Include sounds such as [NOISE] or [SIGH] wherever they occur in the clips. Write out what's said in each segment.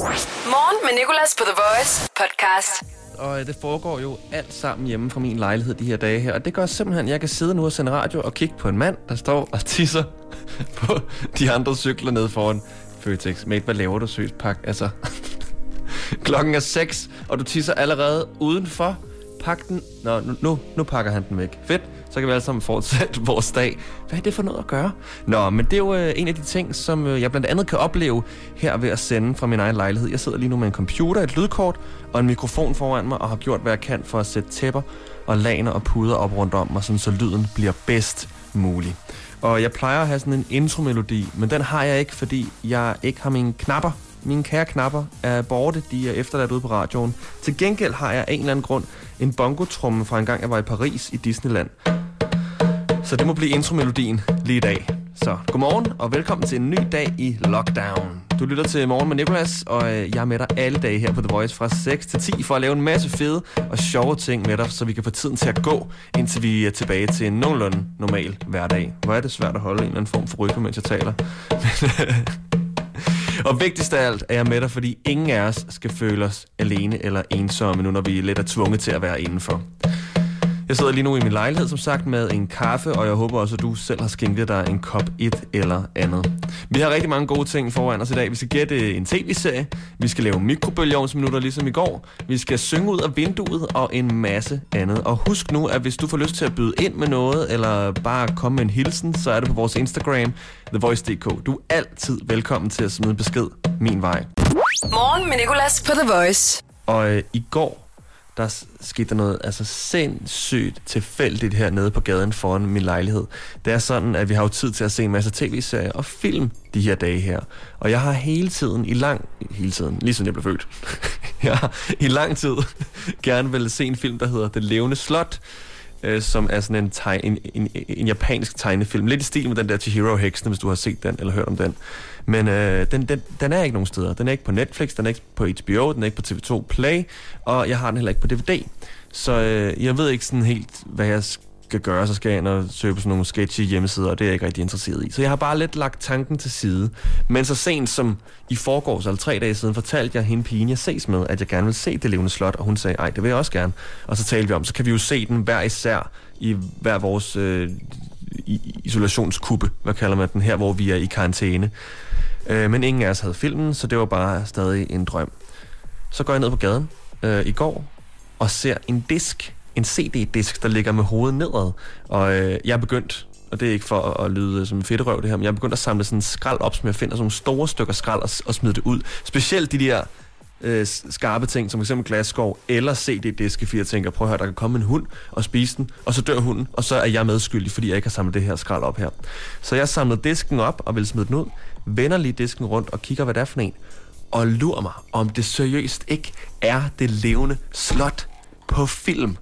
Morgen med Nicolas på The Voice podcast. Og øh, det foregår jo alt sammen hjemme fra min lejlighed de her dage her. Og det gør simpelthen, at jeg kan sidde nu og sende radio og kigge på en mand, der står og tisser [LAUGHS] på de andre cykler nede foran Føtex. Mate, hvad laver du, søst pak? Altså, [LAUGHS] klokken er 6, og du tisser allerede udenfor. Pak den. Nå, nu, nu, nu pakker han den væk. Fedt. Så kan vi alle sammen fortsætte [LAUGHS] vores dag. Hvad er det for noget at gøre? Nå, men det er jo øh, en af de ting, som øh, jeg blandt andet kan opleve her ved at sende fra min egen lejlighed. Jeg sidder lige nu med en computer, et lydkort og en mikrofon foran mig, og har gjort, hvad jeg kan for at sætte tæpper og laner og puder op rundt om mig, sådan så lyden bliver bedst mulig. Og jeg plejer at have sådan en intromelodi, men den har jeg ikke, fordi jeg ikke har mine knapper mine kære knapper er borte, de er efterladt ude på radioen. Til gengæld har jeg af en eller anden grund en bongotrumme fra en gang, jeg var i Paris i Disneyland. Så det må blive intromelodien lige i dag. Så godmorgen og velkommen til en ny dag i Lockdown. Du lytter til Morgen med Nicolas, og øh, jeg er med dig alle dage her på The Voice fra 6 til 10 for at lave en masse fede og sjove ting med dig, så vi kan få tiden til at gå, indtil vi er tilbage til en nogenlunde normal hverdag. Hvor er det svært at holde en eller anden form for rytme, mens jeg taler. [LAUGHS] Men, øh, og vigtigst af alt er jeg med dig, fordi ingen af os skal føle os alene eller ensomme, nu når vi lidt er tvunget til at være indenfor. Jeg sidder lige nu i min lejlighed, som sagt, med en kaffe, og jeg håber også, at du selv har skænket dig en kop et eller andet. Vi har rigtig mange gode ting foran os i dag. Vi skal gætte en tv-serie, vi skal lave mikrobølgeovnsminutter ligesom i går, vi skal synge ud af vinduet og en masse andet. Og husk nu, at hvis du får lyst til at byde ind med noget, eller bare komme med en hilsen, så er det på vores Instagram, thevoice.dk. Du er altid velkommen til at smide besked min vej. Morgen med Nicolas på The Voice. Og øh, i går, der skete der noget altså sindssygt tilfældigt hernede på gaden foran min lejlighed. Det er sådan, at vi har jo tid til at se en masse tv-serier og film de her dage her. Og jeg har hele tiden, i lang... Hele tiden, lige siden jeg blev født. [LAUGHS] jeg har i lang tid [LAUGHS] gerne vil se en film, der hedder Det Levende Slot øh, som er sådan en, teg, en, en, en japansk tegnefilm. Lidt i stil med den der Chihiro Hexen, hvis du har set den eller hørt om den. Men øh, den, den, den er ikke nogen steder. Den er ikke på Netflix, den er ikke på HBO, den er ikke på TV2 Play, og jeg har den heller ikke på DVD. Så øh, jeg ved ikke sådan helt, hvad jeg skal gøre, så skal jeg ind og søge på sådan nogle sketchy hjemmesider, og det er jeg ikke rigtig interesseret i. Så jeg har bare lidt lagt tanken til side. Men så sent som i forgårs, eller tre dage siden, fortalte jeg hende pigen, jeg ses med, at jeg gerne vil se det levende slot, og hun sagde, ej, det vil jeg også gerne. Og så talte vi om, så kan vi jo se den hver især i hver vores øh, isolationskuppe, hvad kalder man den her, hvor vi er i karantæne. Øh, men ingen af os havde filmen, så det var bare stadig en drøm. Så går jeg ned på gaden øh, i går og ser en disk, en CD-disk, der ligger med hovedet nedad. Og øh, jeg er begyndt, og det er ikke for at, at lyde som fedt røv det her, men jeg er begyndt at samle sådan en skrald op, som jeg finder sådan nogle store stykker skrald og, og smide det ud. Specielt de der øh, skarpe ting, som eksempel glasskov eller CD-diske, fordi jeg tænker, prøv at høre, der kan komme en hund og spise den, og så dør hunden, og så er jeg medskyldig, fordi jeg ikke har samlet det her skrald op her. Så jeg samlede disken op og vil smide den ud, vender lige disken rundt og kigger, hvad det er for en, og lurer mig, om det seriøst ikke er det levende slot på film.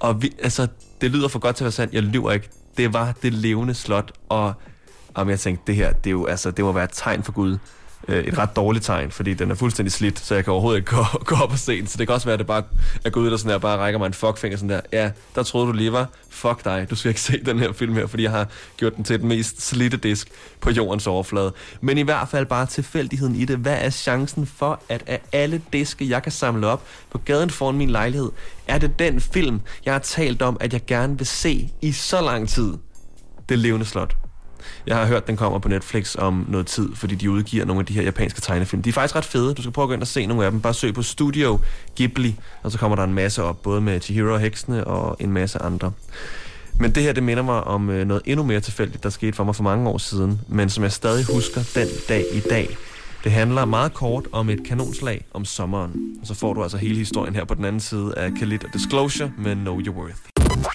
Og vi, altså, det lyder for godt til at være sandt, jeg lyver ikke. Det var det levende slot, og om jeg tænkte, det her, det, er jo, altså, det må være et tegn for Gud øh, et ret dårligt tegn, fordi den er fuldstændig slidt, så jeg kan overhovedet ikke gå, [LAUGHS] gå op og se den. Så det kan også være, at det bare er gået ud og sådan der, bare rækker mig en fuckfinger sådan der. Ja, der troede du lige var. Fuck dig, du skal ikke se den her film her, fordi jeg har gjort den til den mest slidte disk på jordens overflade. Men i hvert fald bare tilfældigheden i det. Hvad er chancen for, at af alle diske, jeg kan samle op på gaden foran min lejlighed, er det den film, jeg har talt om, at jeg gerne vil se i så lang tid? Det levende slot. Jeg har hørt, den kommer på Netflix om noget tid, fordi de udgiver nogle af de her japanske tegnefilm. De er faktisk ret fede. Du skal prøve at gå ind og se nogle af dem. Bare søg på Studio Ghibli, og så kommer der en masse op, både med Chihiro og Heksene og en masse andre. Men det her, det minder mig om øh, noget endnu mere tilfældigt, der skete for mig for mange år siden, men som jeg stadig husker den dag i dag. Det handler meget kort om et kanonslag om sommeren. Og så får du altså hele historien her på den anden side af Khalid og Disclosure med Know Your Worth.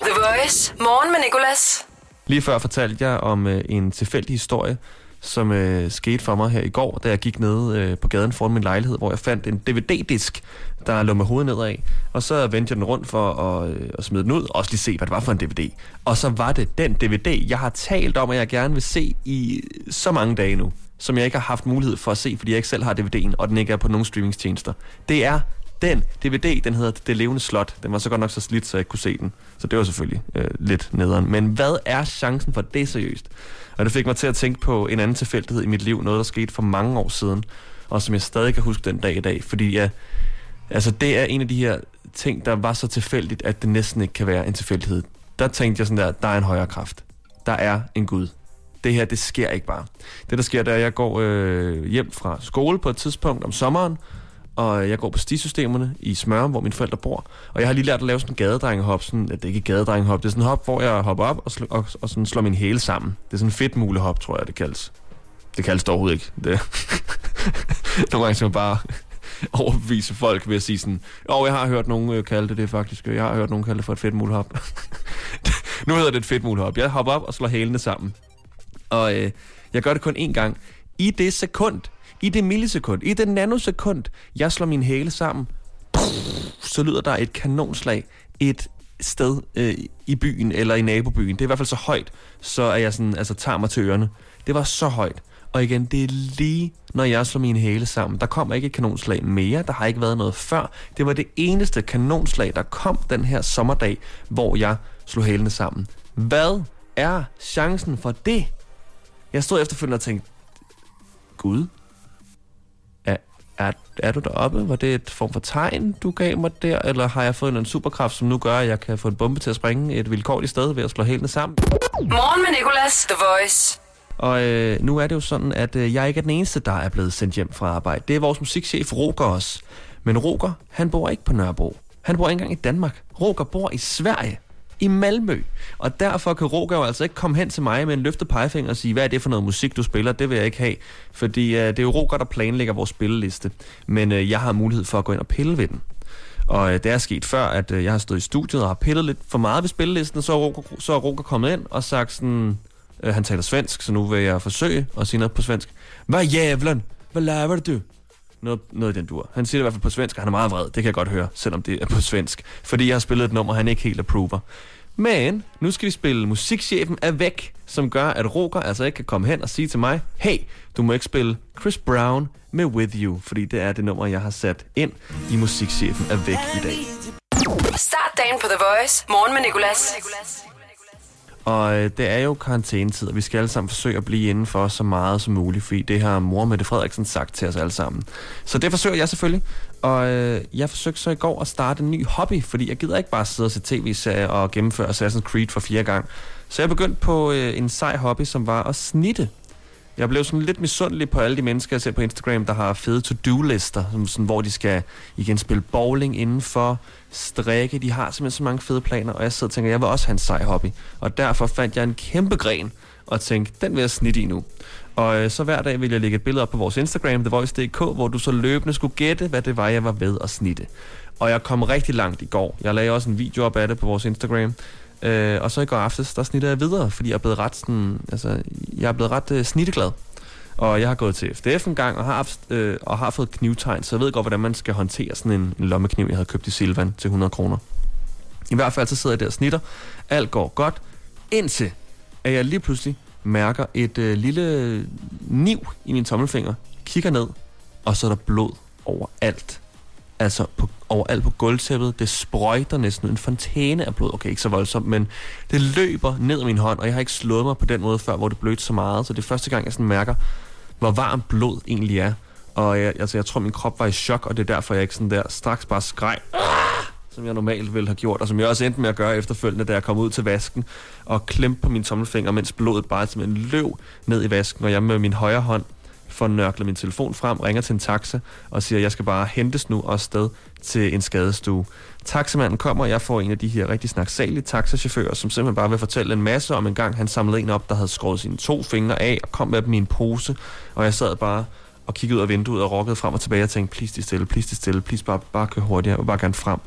The Voice. Morgen med Nicolas. Lige før fortalte jeg om øh, en tilfældig historie, som øh, skete for mig her i går, da jeg gik ned øh, på gaden foran min lejlighed, hvor jeg fandt en DVD-disk, der lå med hovedet nedad. Og så vendte jeg den rundt for at, øh, at smide den ud, og også lige se, hvad det var for en DVD. Og så var det den DVD, jeg har talt om, at jeg gerne vil se i så mange dage nu, som jeg ikke har haft mulighed for at se, fordi jeg ikke selv har DVD'en, og den ikke er på nogen streamingstjenester. Det er den DVD, den hedder Det Levende Slot. Den var så godt nok så slidt, så jeg ikke kunne se den. Så det var selvfølgelig øh, lidt nederen. Men hvad er chancen for det seriøst? Og det fik mig til at tænke på en anden tilfældighed i mit liv. Noget, der skete for mange år siden. og som jeg stadig kan huske den dag i dag, fordi jeg, altså det er en af de her ting, der var så tilfældigt, at det næsten ikke kan være en tilfældighed. Der tænkte jeg sådan der, der er en højere kraft. Der er en Gud. Det her, det sker ikke bare. Det, der sker, det er, at jeg går øh, hjem fra skole på et tidspunkt om sommeren, og jeg går på stisystemerne i Smørum, hvor mine forældre bor. Og jeg har lige lært at lave sådan en gadedrengehop. Sådan, det er ikke gadedrengehop, det er sådan en hop, hvor jeg hopper op og, sl- og, og sådan slår min hæle sammen. Det er sådan en fedt mulehop, tror jeg, det kaldes. Det kaldes det overhovedet ikke. Det. [LAUGHS] Nogle gange skal man bare overbevise folk ved at sige sådan, åh, oh, jeg har hørt nogen øh, kalde det det faktisk. Jeg har hørt nogen kalde det for et fedt mulehop. [LAUGHS] nu hedder det et fedt mulehop. Jeg hopper op og slår hælene sammen. Og øh, jeg gør det kun én gang. I det sekund, i det millisekund, i det nanosekund, jeg slår min hæle sammen, så lyder der et kanonslag et sted øh, i byen eller i nabobyen. Det er i hvert fald så højt, så at jeg sådan, altså, tager mig til ørerne. Det var så højt. Og igen, det er lige, når jeg slår mine hæle sammen. Der kommer ikke et kanonslag mere. Der har ikke været noget før. Det var det eneste kanonslag, der kom den her sommerdag, hvor jeg slog hælene sammen. Hvad er chancen for det? Jeg stod efterfølgende og tænkte, Gud, er, er, du deroppe? Var det et form for tegn, du gav mig der? Eller har jeg fået en superkraft, som nu gør, at jeg kan få en bombe til at springe et vilkårligt sted ved at slå hælene sammen? Morgen med Nicolas, The Voice. Og øh, nu er det jo sådan, at øh, jeg ikke er den eneste, der er blevet sendt hjem fra arbejde. Det er vores musikchef Roger også. Men Roger, han bor ikke på Nørrebro. Han bor ikke engang i Danmark. Roger bor i Sverige i Malmø. Og derfor kan Roger jo altså ikke komme hen til mig med en løftet pegefinger og sige, hvad er det for noget musik, du spiller? Det vil jeg ikke have. Fordi øh, det er jo Roger, der planlægger vores spilleliste. Men øh, jeg har mulighed for at gå ind og pille ved den. Og øh, det er sket før, at øh, jeg har stået i studiet og har pillet lidt for meget ved spillelisten, så er Roger, så er Roger kommet ind og sagt sådan, øh, han taler svensk, så nu vil jeg forsøge at sige noget på svensk. Hvad jævlen? Hvad laver du? Noget, noget i den dur. Han siger det i hvert fald på svensk, og han er meget vred. Det kan jeg godt høre, selvom det er på svensk. Fordi jeg har spillet et nummer, han ikke helt approver. Men nu skal vi spille Musikchefen er væk, som gør, at Roger altså ikke kan komme hen og sige til mig, hey, du må ikke spille Chris Brown med With You, fordi det er det nummer, jeg har sat ind i Musikchefen er væk i dag. Start dagen på The Voice. Morgen med Nicolas. Og øh, det er jo karantænetid, og vi skal alle sammen forsøge at blive indenfor så meget som muligt, fordi det har mor Mette Frederiksen sagt til os alle sammen. Så det forsøger jeg selvfølgelig, og øh, jeg forsøgte så i går at starte en ny hobby, fordi jeg gider ikke bare sidde og se tv-serier og gennemføre Assassin's Creed for fire gang. Så jeg begyndte på øh, en sej hobby, som var at snitte. Jeg blev sådan lidt misundelig på alle de mennesker, jeg ser på Instagram, der har fede to-do-lister, som sådan, hvor de skal igen spille bowling indenfor, strikke. De har simpelthen så mange fede planer, og jeg sidder og tænker, jeg vil også have en sej hobby. Og derfor fandt jeg en kæmpe gren og tænkte, den vil jeg snitte i nu. Og øh, så hver dag vil jeg lægge et billede op på vores Instagram, TheVoice.dk, hvor du så løbende skulle gætte, hvad det var, jeg var ved at snitte. Og jeg kom rigtig langt i går. Jeg lagde også en video op af det på vores Instagram. Øh, og så i går aftes, der snitter jeg videre, fordi jeg er blevet ret, sådan, altså, jeg er blevet ret øh, snitteglad. Og jeg har gået til FDF en gang og har, haft, øh, og har fået knivtegn, så jeg ved godt, hvordan man skal håndtere sådan en, en lommekniv, jeg havde købt i Silvan til 100 kroner. I hvert fald så sidder jeg der og snitter. Alt går godt, indtil at jeg lige pludselig mærker et øh, lille niv i min tommelfinger, kigger ned, og så er der blod overalt. Altså på, overalt på gulvtæppet. Det sprøjter næsten en fontæne af blod. Okay, ikke så voldsomt, men det løber ned i min hånd, og jeg har ikke slået mig på den måde før, hvor det blødte så meget. Så det er første gang, jeg sådan mærker, hvor varmt blod egentlig er. Og jeg, altså, jeg tror, min krop var i chok, og det er derfor, jeg ikke sådan der straks bare skreg, som jeg normalt ville have gjort, og som jeg også endte med at gøre efterfølgende, da jeg kom ud til vasken og klemte på min tommelfinger, mens blodet bare simpelthen løb ned i vasken, og jeg med min højre hånd får nørklet min telefon frem, ringer til en taxa og siger, at jeg skal bare hentes nu og sted til en skadestue. Taxamanden kommer, og jeg får en af de her rigtig snaksalige taxachauffører, som simpelthen bare vil fortælle en masse om en gang, han samlede en op, der havde skåret sine to fingre af og kom med dem i en pose, og jeg sad bare og kiggede ud af vinduet og rokkede frem og tilbage og tænkte, please, de stille, please, de stille, please, bare, bare kør hurtigere, og bare gerne frem.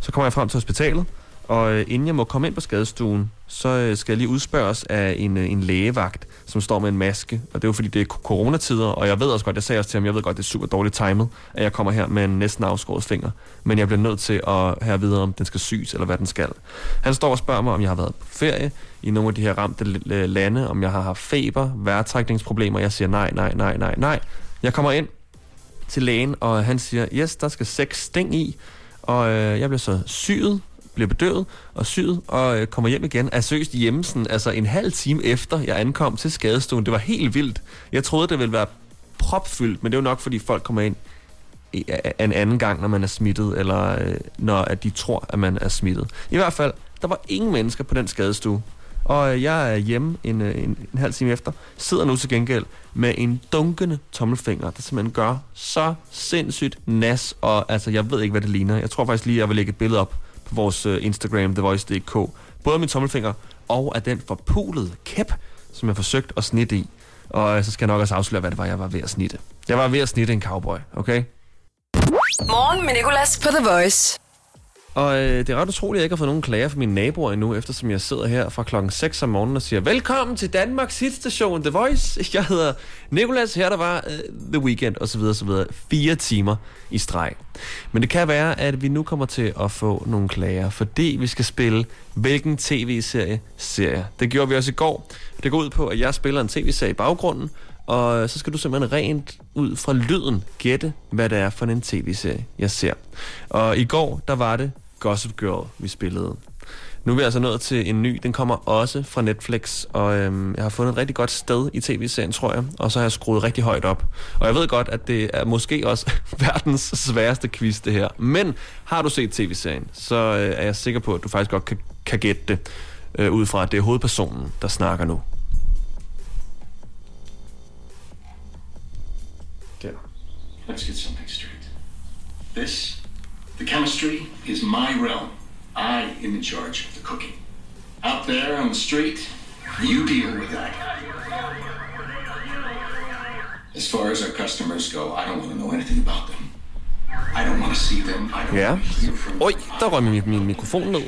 Så kommer jeg frem til hospitalet, og øh, inden jeg må komme ind på skadestuen, så øh, skal jeg lige udspørges af en, øh, en lægevagt, som står med en maske. Og det er jo fordi, det er coronatider, og jeg ved også godt, jeg sagde også til ham, jeg ved godt, det er super dårligt timet, at jeg kommer her med en næsten afskåret finger. Men jeg bliver nødt til at have videre, om den skal syes, eller hvad den skal. Han står og spørger mig, om jeg har været på ferie i nogle af de her ramte lande, om jeg har haft feber, vejrtrækningsproblemer. Jeg siger nej, nej, nej, nej, nej. Jeg kommer ind til lægen, og han siger, yes, der skal seks sting i, og øh, jeg bliver så syet, bliver bedøvet og syet og øh, kommer hjem igen. Er seriøst hjemme sådan, altså en halv time efter jeg ankom til skadestuen. Det var helt vildt. Jeg troede, det ville være propfyldt, men det er jo nok, fordi folk kommer ind en anden gang, når man er smittet, eller øh, når at de tror, at man er smittet. I hvert fald, der var ingen mennesker på den skadestue. Og øh, jeg er hjemme en, øh, en, en halv time efter, sidder nu til gengæld med en dunkende tommelfinger, der simpelthen gør så sindssygt nas, og altså, jeg ved ikke, hvad det ligner. Jeg tror faktisk lige, jeg vil lægge et billede op på vores øh, Instagram, thevoice.dk. Både min tommelfinger og af den forpulede kæp, som jeg forsøgte at snitte i. Og øh, så skal jeg nok også afsløre, hvad det var, jeg var ved at snitte. Jeg var ved at snitte en cowboy, okay? Morgen med Nicolas på The Voice. Og øh, det er ret utroligt, at jeg ikke har fået nogen klager fra mine naboer endnu, eftersom jeg sidder her fra klokken 6 om morgenen og siger, velkommen til Danmarks hitstation The Voice. [LAUGHS] Jeg hedder Nikolas, her der var øh, The Weekend osv. osv. Fire timer i streg. Men det kan være, at vi nu kommer til at få nogle klager, fordi vi skal spille, hvilken tv-serie ser jeg. Det gjorde vi også i går. Det går ud på, at jeg spiller en tv-serie i baggrunden, og så skal du simpelthen rent ud fra lyden gætte, hvad det er for en tv-serie, jeg ser. Og i går, der var det Gossip Girl, vi spillede. Nu er vi altså nået til en ny. Den kommer også fra Netflix, og øhm, jeg har fundet et rigtig godt sted i tv-serien, tror jeg. Og så har jeg skruet rigtig højt op. Og jeg ved godt, at det er måske også [LAUGHS] verdens sværeste quiz, det her. Men har du set tv-serien, så øh, er jeg sikker på, at du faktisk godt kan, kan gætte det, øh, ud fra at det er hovedpersonen, der snakker nu. Der. Let's get something straight. This, the chemistry, is my realm. I am in charge of the cooking. Out there on the street, you deal with that. As far as our customers go, I don't want to know anything about them. I don't want to see them. I don't Ja. from Oj, der røg min, min mikrofon ned.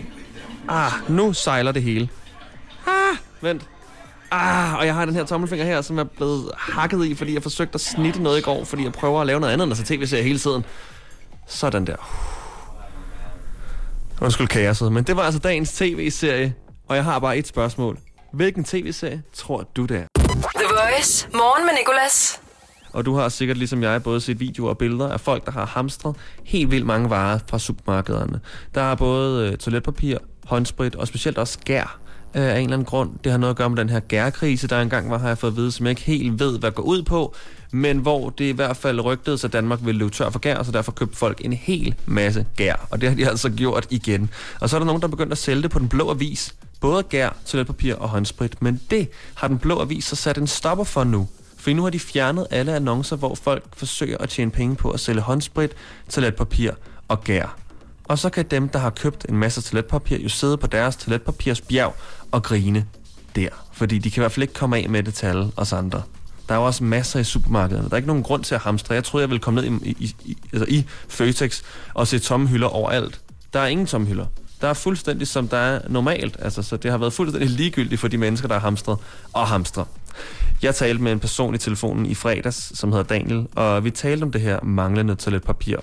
Ah, nu sejler det hele. Ah, vent. Ah, og jeg har den her tommelfinger her, som er blevet hakket i, fordi jeg forsøgte at snitte noget i går, fordi jeg prøver at lave noget andet end at se tv-serier hele tiden. Sådan der. Undskyld kaoset, men det var altså dagens tv-serie, og jeg har bare et spørgsmål. Hvilken tv-serie tror du det er? The Voice. Morgen med Nicolas. Og du har sikkert ligesom jeg både set videoer og billeder af folk, der har hamstret helt vildt mange varer fra supermarkederne. Der er både øh, toiletpapir, håndsprit og specielt også gær øh, af en eller anden grund. Det har noget at gøre med den her gærkrise, der engang var, har jeg fået at vide, som jeg ikke helt ved, hvad går ud på. Men hvor det i hvert fald rygtede, så Danmark ville løbe tør for gær, så derfor købte folk en hel masse gær. Og det har de [LAUGHS] altså gjort igen. Og så er der nogen, der begyndte at sælge det på den blå avis. Både gær, toiletpapir og håndsprit. Men det har den blå avis så sat en stopper for nu. For nu har de fjernet alle annoncer, hvor folk forsøger at tjene penge på at sælge håndsprit, toiletpapir og gær. Og så kan dem, der har købt en masse toiletpapir, jo sidde på deres toiletpapirsbjerg og grine der. Fordi de kan i hvert fald ikke komme af med det tal og os andre. Der er jo også masser i supermarkederne. Der er ikke nogen grund til at hamstre. Jeg troede, jeg ville komme ned i, i, i, altså i Føtex og se tomme hylder overalt. Der er ingen tomme hylder. Der er fuldstændig som der er normalt. Altså, så det har været fuldstændig ligegyldigt for de mennesker, der har hamstret og hamstret. Jeg talte med en person i telefonen i fredags, som hedder Daniel, og vi talte om det her manglende toiletpapir.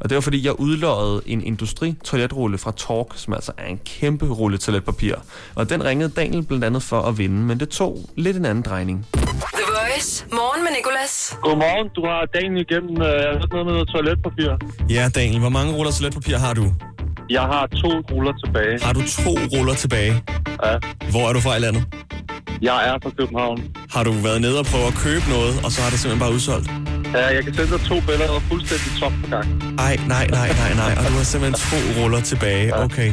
Og det var fordi, jeg udløjede en industri-toiletrulle fra Tork, som altså er en kæmpe rulle toiletpapir. Og den ringede Daniel blandt andet for at vinde, men det tog lidt en anden drejning. The Voice. Morgen med Nicolas. Godmorgen, du har dagen igennem øh, jeg har hørt noget med noget toiletpapir. Ja, Daniel, hvor mange ruller toiletpapir har du? Jeg har to ruller tilbage. Har du to ruller tilbage? Ja. Hvor er du fra i landet? Jeg er fra København. Har du været nede og prøve at købe noget, og så har det simpelthen bare udsolgt? Ja, jeg kan sende dig to billeder, der er fuldstændig tom på gang. Ej, nej, nej, nej, nej. Og du har simpelthen to ruller tilbage. Okay.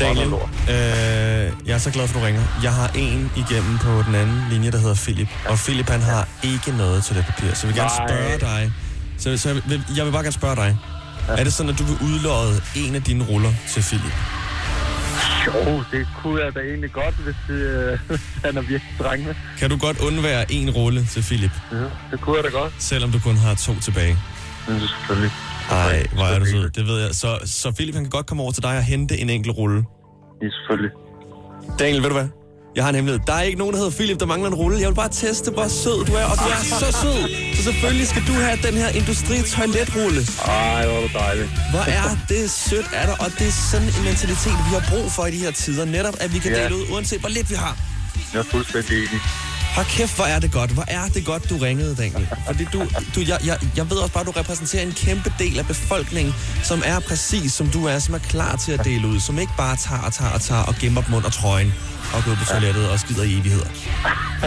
Daniel, øh, jeg er så glad for, at du ringer. Jeg har en igennem på den anden linje, der hedder Philip. Og Philip, han har ikke noget toiletpapir. Så jeg vil gerne spørge dig. Så, så jeg, vil, jeg vil bare gerne spørge dig. Er det sådan, at du vil udlåde en af dine ruller til Philip? Jo, det kunne jeg da egentlig godt, hvis øh, [LAUGHS] han er virkelig drengende. Kan du godt undvære en rulle til Philip, Ja, det kunne jeg da godt. selvom du kun har to tilbage? Er selvfølgelig. Ej, hvor er du sød. Det ved jeg. Så, så Philip han kan godt komme over til dig og hente en enkelt rulle. Det er selvfølgelig. Daniel, ved du hvad? Jeg har en hemmelighed. Der er ikke nogen, der hedder Philip, der mangler en rulle. Jeg vil bare teste, hvor sød du er, og du er så sød. Så selvfølgelig skal du have den her industri-toiletrulle. Ej, hvor er det dejligt. Hvor er det sødt af dig, og det er sådan en mentalitet, vi har brug for i de her tider. Netop, at vi kan Ja. dele ud, uanset hvor lidt vi har. Jeg er fuldstændig enig. Hold kæft, hvor er det godt. Hvor er det godt, du ringede, Daniel. Fordi du, du jeg, jeg, jeg ved også bare, at du repræsenterer en kæmpe del af befolkningen, som er præcis som du er, som er klar til at dele ud, som ikke bare tager og tager og tager og gemmer dem under trøjen og ud på toilettet og skider i evigheder.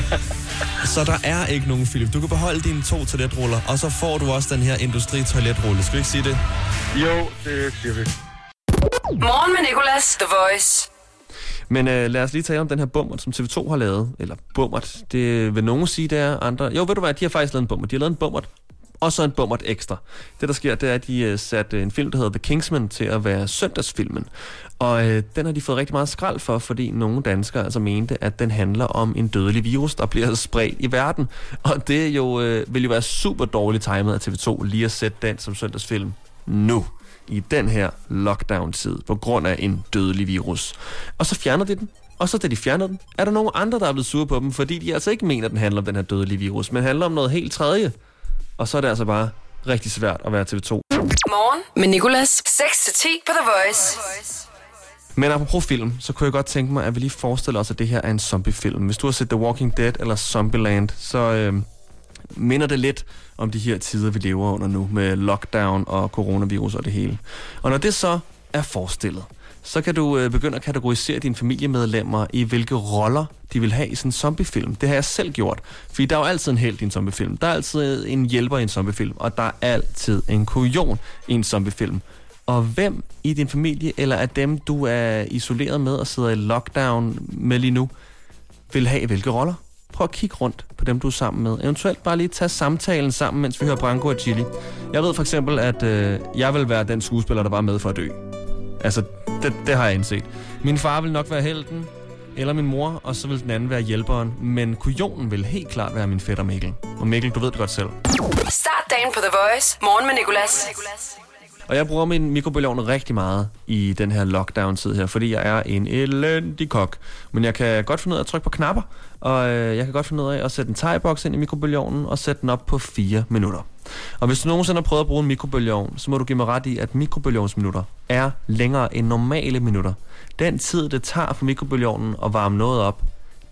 [LAUGHS] Så der er ikke nogen, Philip. Du kan beholde dine to toiletruller, og så får du også den her industri-toiletrulle. Skal vi ikke sige det? Jo, det siger vi. Morgen med Nicolas, The Voice. Men øh, lad os lige tale om den her bummer, som TV2 har lavet. Eller bummert, det vil nogen sige, det er andre. Jo, ved du hvad, de har faktisk lavet en bummer. De har lavet en bummert, og så en bummert ekstra. Det, der sker, det er, at de øh, satte øh, en film, der hedder The Kingsman, til at være søndagsfilmen. Og øh, den har de fået rigtig meget skrald for, fordi nogle danskere altså mente, at den handler om en dødelig virus, der bliver spredt i verden. Og det jo, øh, vil jo være super dårligt timet af TV2 lige at sætte den som søndagsfilm nu i den her lockdown-tid på grund af en dødelig virus. Og så fjerner de den. Og så da de fjerner den, er der nogle andre, der er blevet sure på dem, fordi de altså ikke mener, at den handler om den her dødelige virus, men handler om noget helt tredje. Og så er det altså bare rigtig svært at være TV2. Morgen med Nicolas. 6-10 på The Voice. Men apropos film, så kunne jeg godt tænke mig, at vi lige forestiller os, at det her er en zombiefilm. Hvis du har set The Walking Dead eller Zombieland, så øh, minder det lidt om de her tider, vi lever under nu, med lockdown og coronavirus og det hele. Og når det så er forestillet, så kan du øh, begynde at kategorisere dine familiemedlemmer i, hvilke roller de vil have i sådan en zombiefilm. Det har jeg selv gjort. Fordi der er jo altid en held i en zombiefilm. Der er altid øh, en hjælper i en zombiefilm. Og der er altid en kujon i en zombiefilm. Og hvem i din familie, eller af dem, du er isoleret med og sidder i lockdown med lige nu, vil have hvilke roller? Prøv at kigge rundt på dem, du er sammen med. Eventuelt bare lige tage samtalen sammen, mens vi hører Branko og Chili. Jeg ved for eksempel, at øh, jeg vil være den skuespiller, der var med for at dø. Altså, det, det har jeg indset. Min far vil nok være helten, eller min mor, og så vil den anden være hjælperen. Men kujonen vil helt klart være min fætter Mikkel. Og Mikkel, du ved det godt selv. Start dagen på The Voice. Morgen med Nicolas. Og jeg bruger min mikrobølgeovn rigtig meget i den her lockdown-tid her, fordi jeg er en elendig kok. Men jeg kan godt finde ud af at trykke på knapper, og øh, jeg kan godt finde ud af at sætte en tegboks ind i mikrobølgeovnen og sætte den op på 4 minutter. Og hvis du nogensinde har prøvet at bruge en mikrobølgeovn, så må du give mig ret i, at mikrobølgeovnsminutter er længere end normale minutter. Den tid, det tager for mikrobølgeovnen at varme noget op,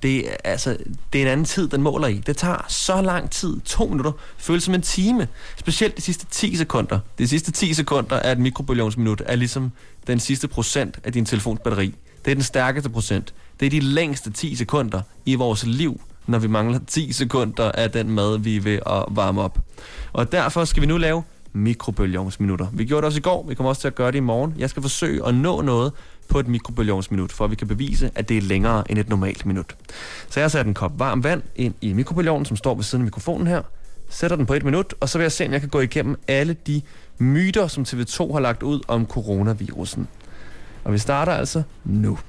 det, er- altså, det er en anden tid, den måler i. Det tager så lang tid. To minutter føles som en time. Specielt de sidste 10 sekunder. De sidste 10 sekunder af et mikrobølgeovnsminut er ligesom den sidste procent af din telefons batteri. Det er den stærkeste procent. Det er de længste 10 sekunder i vores liv, når vi mangler 10 sekunder af den mad, vi er ved at varme op. Og derfor skal vi nu lave mikrobølgeovnsminutter. Vi gjorde det også i går, vi kommer også til at gøre det i morgen. Jeg skal forsøge at nå noget på et mikrobølgeovnsminut, for at vi kan bevise, at det er længere end et normalt minut. Så jeg har sat en kop varmt vand ind i mikrobølgeovnen, som står ved siden af mikrofonen her, sætter den på et minut, og så vil jeg se, om jeg kan gå igennem alle de myter, som TV2 har lagt ud om coronavirusen. Og vi starter altså nu.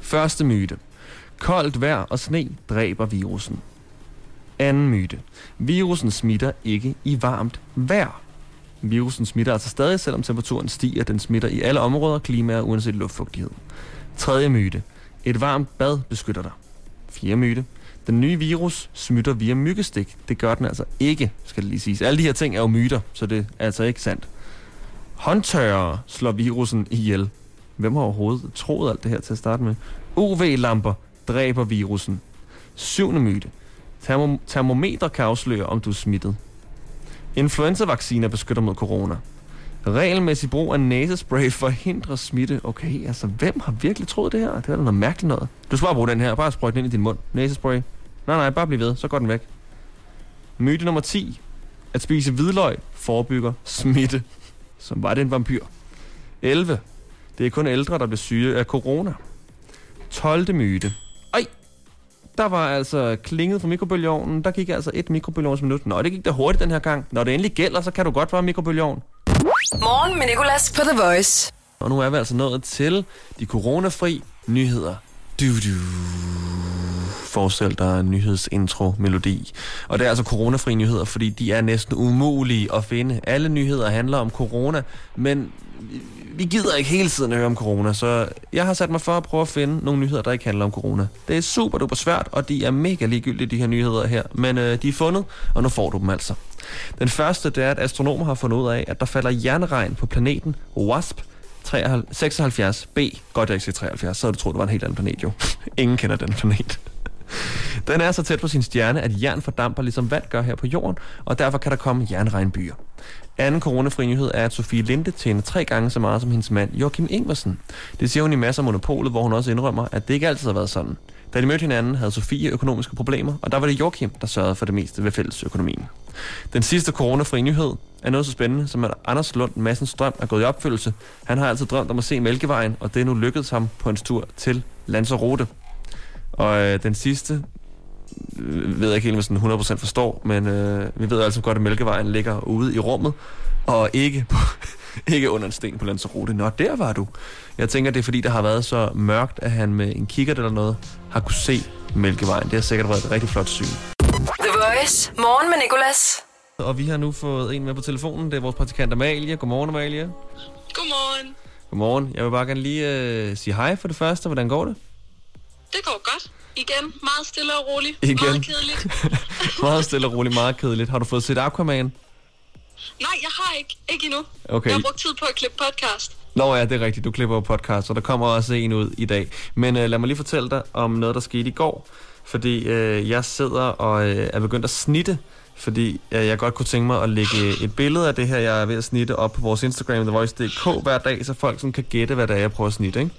Første myte. Koldt vejr og sne dræber virusen. Anden myte. Virusen smitter ikke i varmt vejr. Virusen smitter altså stadig, selvom temperaturen stiger. Den smitter i alle områder, klimaer, uanset luftfugtighed. Tredje myte. Et varmt bad beskytter dig. Fjerde myte. Den nye virus smitter via myggestik. Det gør den altså ikke, skal det lige siges. Alle de her ting er jo myter, så det er altså ikke sandt. Håndtørrere slår virusen ihjel. Hvem har overhovedet troet alt det her til at starte med? UV-lamper dræber virusen. Syvende myte. Termo- termometer kan afsløre, om du er smittet. Influenza-vacciner beskytter mod corona. Regelmæssig brug af næsespray forhindrer smitte. Okay, altså hvem har virkelig troet det her? Det er da noget mærkeligt noget. Du skal bare bruge den her. Bare sprøjte den ind i din mund. Næsespray. Nej, nej, bare bliv ved. Så går den væk. Myte nummer 10. At spise hvidløg forebygger smitte. Som var det en vampyr. 11. Det er kun ældre, der bliver syge af corona. 12. myte. Der var altså klinget fra mikrobølgeovnen. Der gik altså et mikrobølgeovnsminut. Nå, det gik da hurtigt den her gang. Når det endelig gælder, så kan du godt være mikrobølgeovn. Morgen med Nicolas på The Voice. Og nu er vi altså nået til de coronafri nyheder. Du, du. Forestil dig en nyhedsintro-melodi. Og det er altså coronafri nyheder, fordi de er næsten umulige at finde. Alle nyheder handler om corona, men vi gider ikke hele tiden at høre om corona, så jeg har sat mig for at prøve at finde nogle nyheder, der ikke handler om corona. Det er super duper svært, og de er mega ligegyldige, de her nyheder her. Men øh, de er fundet, og nu får du dem altså. Den første, det er, at astronomer har fundet ud af, at der falder jernregn på planeten WASP 76b. Godt, jeg ikke siger 73, så havde du troet, det var en helt anden planet jo. [LAUGHS] Ingen kender den planet. Den er så tæt på sin stjerne, at jern fordamper ligesom vand gør her på jorden, og derfor kan der komme jernregnbyer. Anden coronafri nyhed er, at Sofie Linde tjener tre gange så meget som hendes mand, Joachim Ingvarsen. Det siger hun i masser af monopolet, hvor hun også indrømmer, at det ikke altid har været sådan. Da de mødte hinanden, havde Sofie økonomiske problemer, og der var det Joachim, der sørgede for det meste ved fælles økonomien. Den sidste coronafri nyhed er noget så spændende, som at Anders Lund Massens drøm er gået i opfyldelse. Han har altid drømt om at se Mælkevejen, og det er nu lykkedes ham på en tur til Lanzarote. Og øh, den sidste, ved jeg ikke helt, om jeg sådan 100% forstår, men øh, vi ved altså godt, at Mælkevejen ligger ude i rummet, og ikke, på, [LAUGHS] ikke under en sten på Lanzarote. Nå, der var du. Jeg tænker, det er fordi, der har været så mørkt, at han med en kikkert eller noget har kunne se Mælkevejen. Det har sikkert været et rigtig flot syn. The Voice. Morgen med Nicolas. Og vi har nu fået en med på telefonen. Det er vores praktikant Amalie. Godmorgen, Amalie. Godmorgen. Godmorgen. Jeg vil bare gerne lige øh, sige hej for det første. Hvordan går det? Det går godt. Igen, meget stille og roligt. Igen. Meget kedeligt. [LAUGHS] meget stille og roligt, meget kedeligt. Har du fået set Aquaman? Nej, jeg har ikke. Ikke endnu. Okay. Jeg har brugt tid på at klippe podcast. Nå ja, det er rigtigt. Du klipper jo podcast, og der kommer også en ud i dag. Men øh, lad mig lige fortælle dig om noget, der skete i går. Fordi øh, jeg sidder og øh, er begyndt at snitte, fordi øh, jeg godt kunne tænke mig at lægge et billede af det her, jeg er ved at snitte op på vores Instagram, TheVoice.dk hver dag, så folk sådan kan gætte, hvad det er, jeg prøver at snitte, ikke?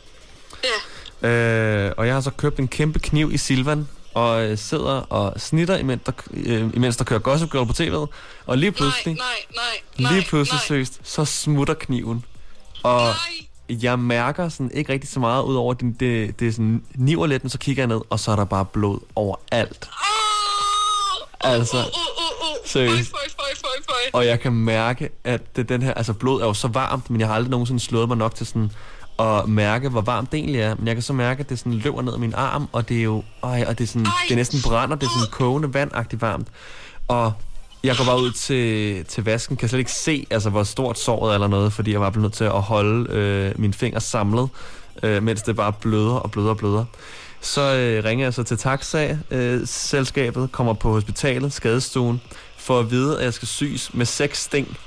Øh, og jeg har så købt en kæmpe kniv i Silvan, og øh, sidder og snitter, imens der, øh, imens der kører Gossip Girl på tv'et. Og lige pludselig, Nej, nej, nej, nej. lige pludselig nej, seriøst, så smutter kniven. Og Nej. jeg mærker sådan ikke rigtig så meget ud over det, det, det er sådan niver lidt, men så kigger jeg ned, og så er der bare blod overalt. Åh! Altså, Åh, åh, åh, åh. seriøst. Føj, føj, føj, føj, føj. Og jeg kan mærke, at det, den her, altså blod er jo så varmt, men jeg har aldrig nogensinde slået mig nok til sådan at mærke, hvor varmt det egentlig er. Men jeg kan så mærke, at det sådan løber ned ad min arm, og det er jo, øj, og det er sådan, Ej. det næsten brænder, det er sådan kogende vandagtigt varmt. Og jeg går bare ud til, til vasken, kan slet ikke se, altså, hvor stort såret er eller noget, fordi jeg var blevet nødt til at holde øh, mine fingre samlet, øh, mens det bare bløder og bløder og bløder. Så øh, ringer jeg så til taxa-selskabet, øh, kommer på hospitalet, skadestuen, for at vide, at jeg skal syes med seks sting.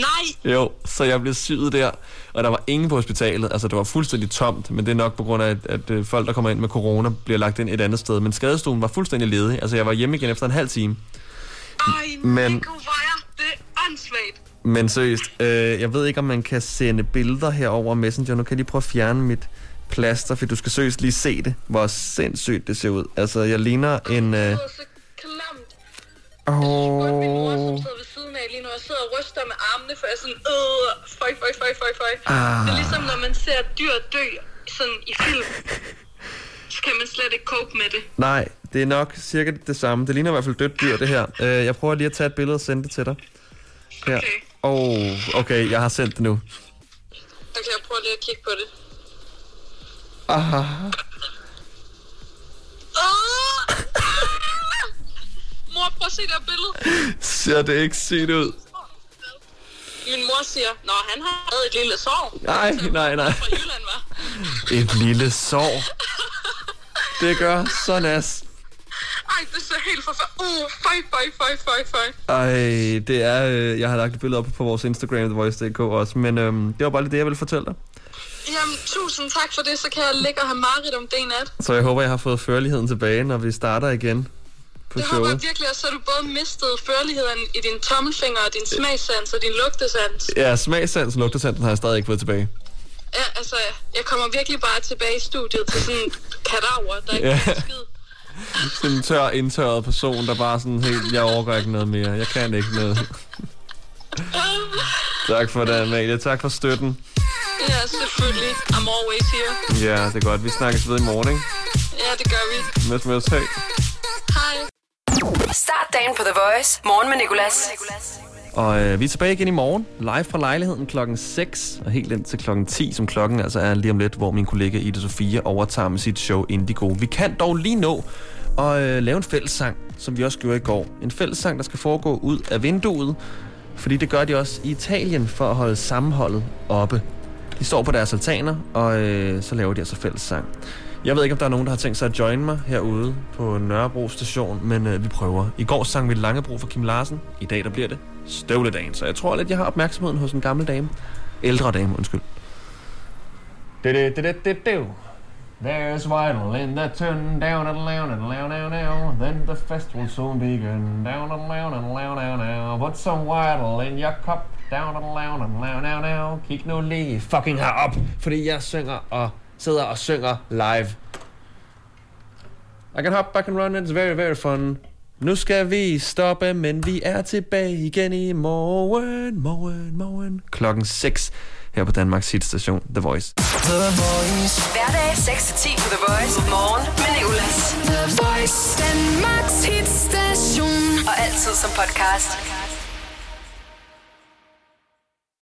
Nej. Jo, så jeg blev syet der, og der var ingen på hospitalet. Altså, det var fuldstændig tomt, men det er nok på grund af, at, at øh, folk, der kommer ind med corona, bliver lagt ind et andet sted. Men skadestuen var fuldstændig ledig. Altså, jeg var hjemme igen efter en halv time. Ej, Men-. Nico, hvor er det åndssvagt. Men seriøst, øh, jeg ved ikke, om man kan sende billeder her over Messenger. Nu kan jeg lige prøve at fjerne mit plaster, for du skal seriøst lige se det, hvor sindssygt det ser ud. Altså, jeg ligner en... Øh, Det er Jeg siden af lige nu, og sidder og ryster med armene, for jeg er sådan, øh, føj, føj, føj, føj, føj. Ah. Det er ligesom, når man ser dyr dø sådan i film. Så kan man slet ikke cope med det. nej, det er nok cirka det samme. Det ligner i hvert fald dødt dyr, det her. Øh, jeg prøver lige at tage et billede og sende det til dig. Her. Okay. Oh, okay, jeg har sendt det nu. Okay, jeg prøver lige at kigge på det. Ah, prøv at se det billede. ser det ikke sygt ud? Min mor siger, Nå, han har et lille sår. Nej, nej, nej. Fra Jylland, var. Et lille sår. Det gør så nas. Ej, det ser helt forfærdeligt. Uh, føj, føj, føj, føj, føj. Ej, det er... Øh, jeg har lagt et billede op på vores Instagram, TheVoice.dk også, men øhm, det var bare lige det, jeg ville fortælle dig. Jamen, tusind tak for det, så kan jeg ligge og have mareridt om det nat. Så jeg håber, jeg har fået førligheden tilbage, når vi starter igen på Det showet. virkelig, og så har du både mistet førligheden i din tommelfinger, og din smagssans og din lugtesans. Ja, smagssans og lugtesansen har jeg stadig ikke fået tilbage. Ja, altså, jeg kommer virkelig bare tilbage i studiet til sådan en kadaver, der ikke Ja. ja. skid. [LAUGHS] Sådan en tør, indtørret person, der bare sådan helt, jeg overgår ikke noget mere. Jeg kan ikke noget. [LAUGHS] tak for det, Amalie. Tak for støtten. Ja, selvfølgelig. I'm always here. Ja, det er godt. Vi snakkes ved i morgen, ikke? Ja, det gør vi. Møs, møs. Hej. Hej. Start dagen på The Voice. Morgen med Nicolas. Og øh, vi er tilbage igen i morgen, live fra lejligheden klokken 6 og helt ind til klokken 10, som klokken altså er lige om lidt, hvor min kollega Ida Sofia overtager med sit show Indigo. Vi kan dog lige nå at øh, lave en fællessang, som vi også gjorde i går. En fællessang, der skal foregå ud af vinduet, fordi det gør de også i Italien for at holde sammenholdet oppe. De står på deres altaner, og øh, så laver de altså fællessang. Jeg ved ikke, om der er nogen, der har tænkt sig at join mig herude på Nørrebro station, men øh, vi prøver. I går sang vi Langebro for Kim Larsen. I dag der bliver det Støvledagen. Så jeg tror lidt, jeg har opmærksomheden hos en gammel dame. Ældre dame, undskyld. There's vinyl in the tune, down and down and down down down. Then the festival soon begin, down and down and down down down. Put some vinyl in your cup, down and down and down down down. Kig nu lige fucking herop, fordi jeg synger og sidder og synger live. I can hop, I can run, it's very, very fun. Nu skal vi stoppe, men vi er tilbage igen i morgen, morgen, morgen. Klokken 6 her på Danmarks hitstation The Voice. Hverdag 6-10 på The Voice. Morgen med Nicolas. The Voice, Danmarks hitstation. Og altid som podcast.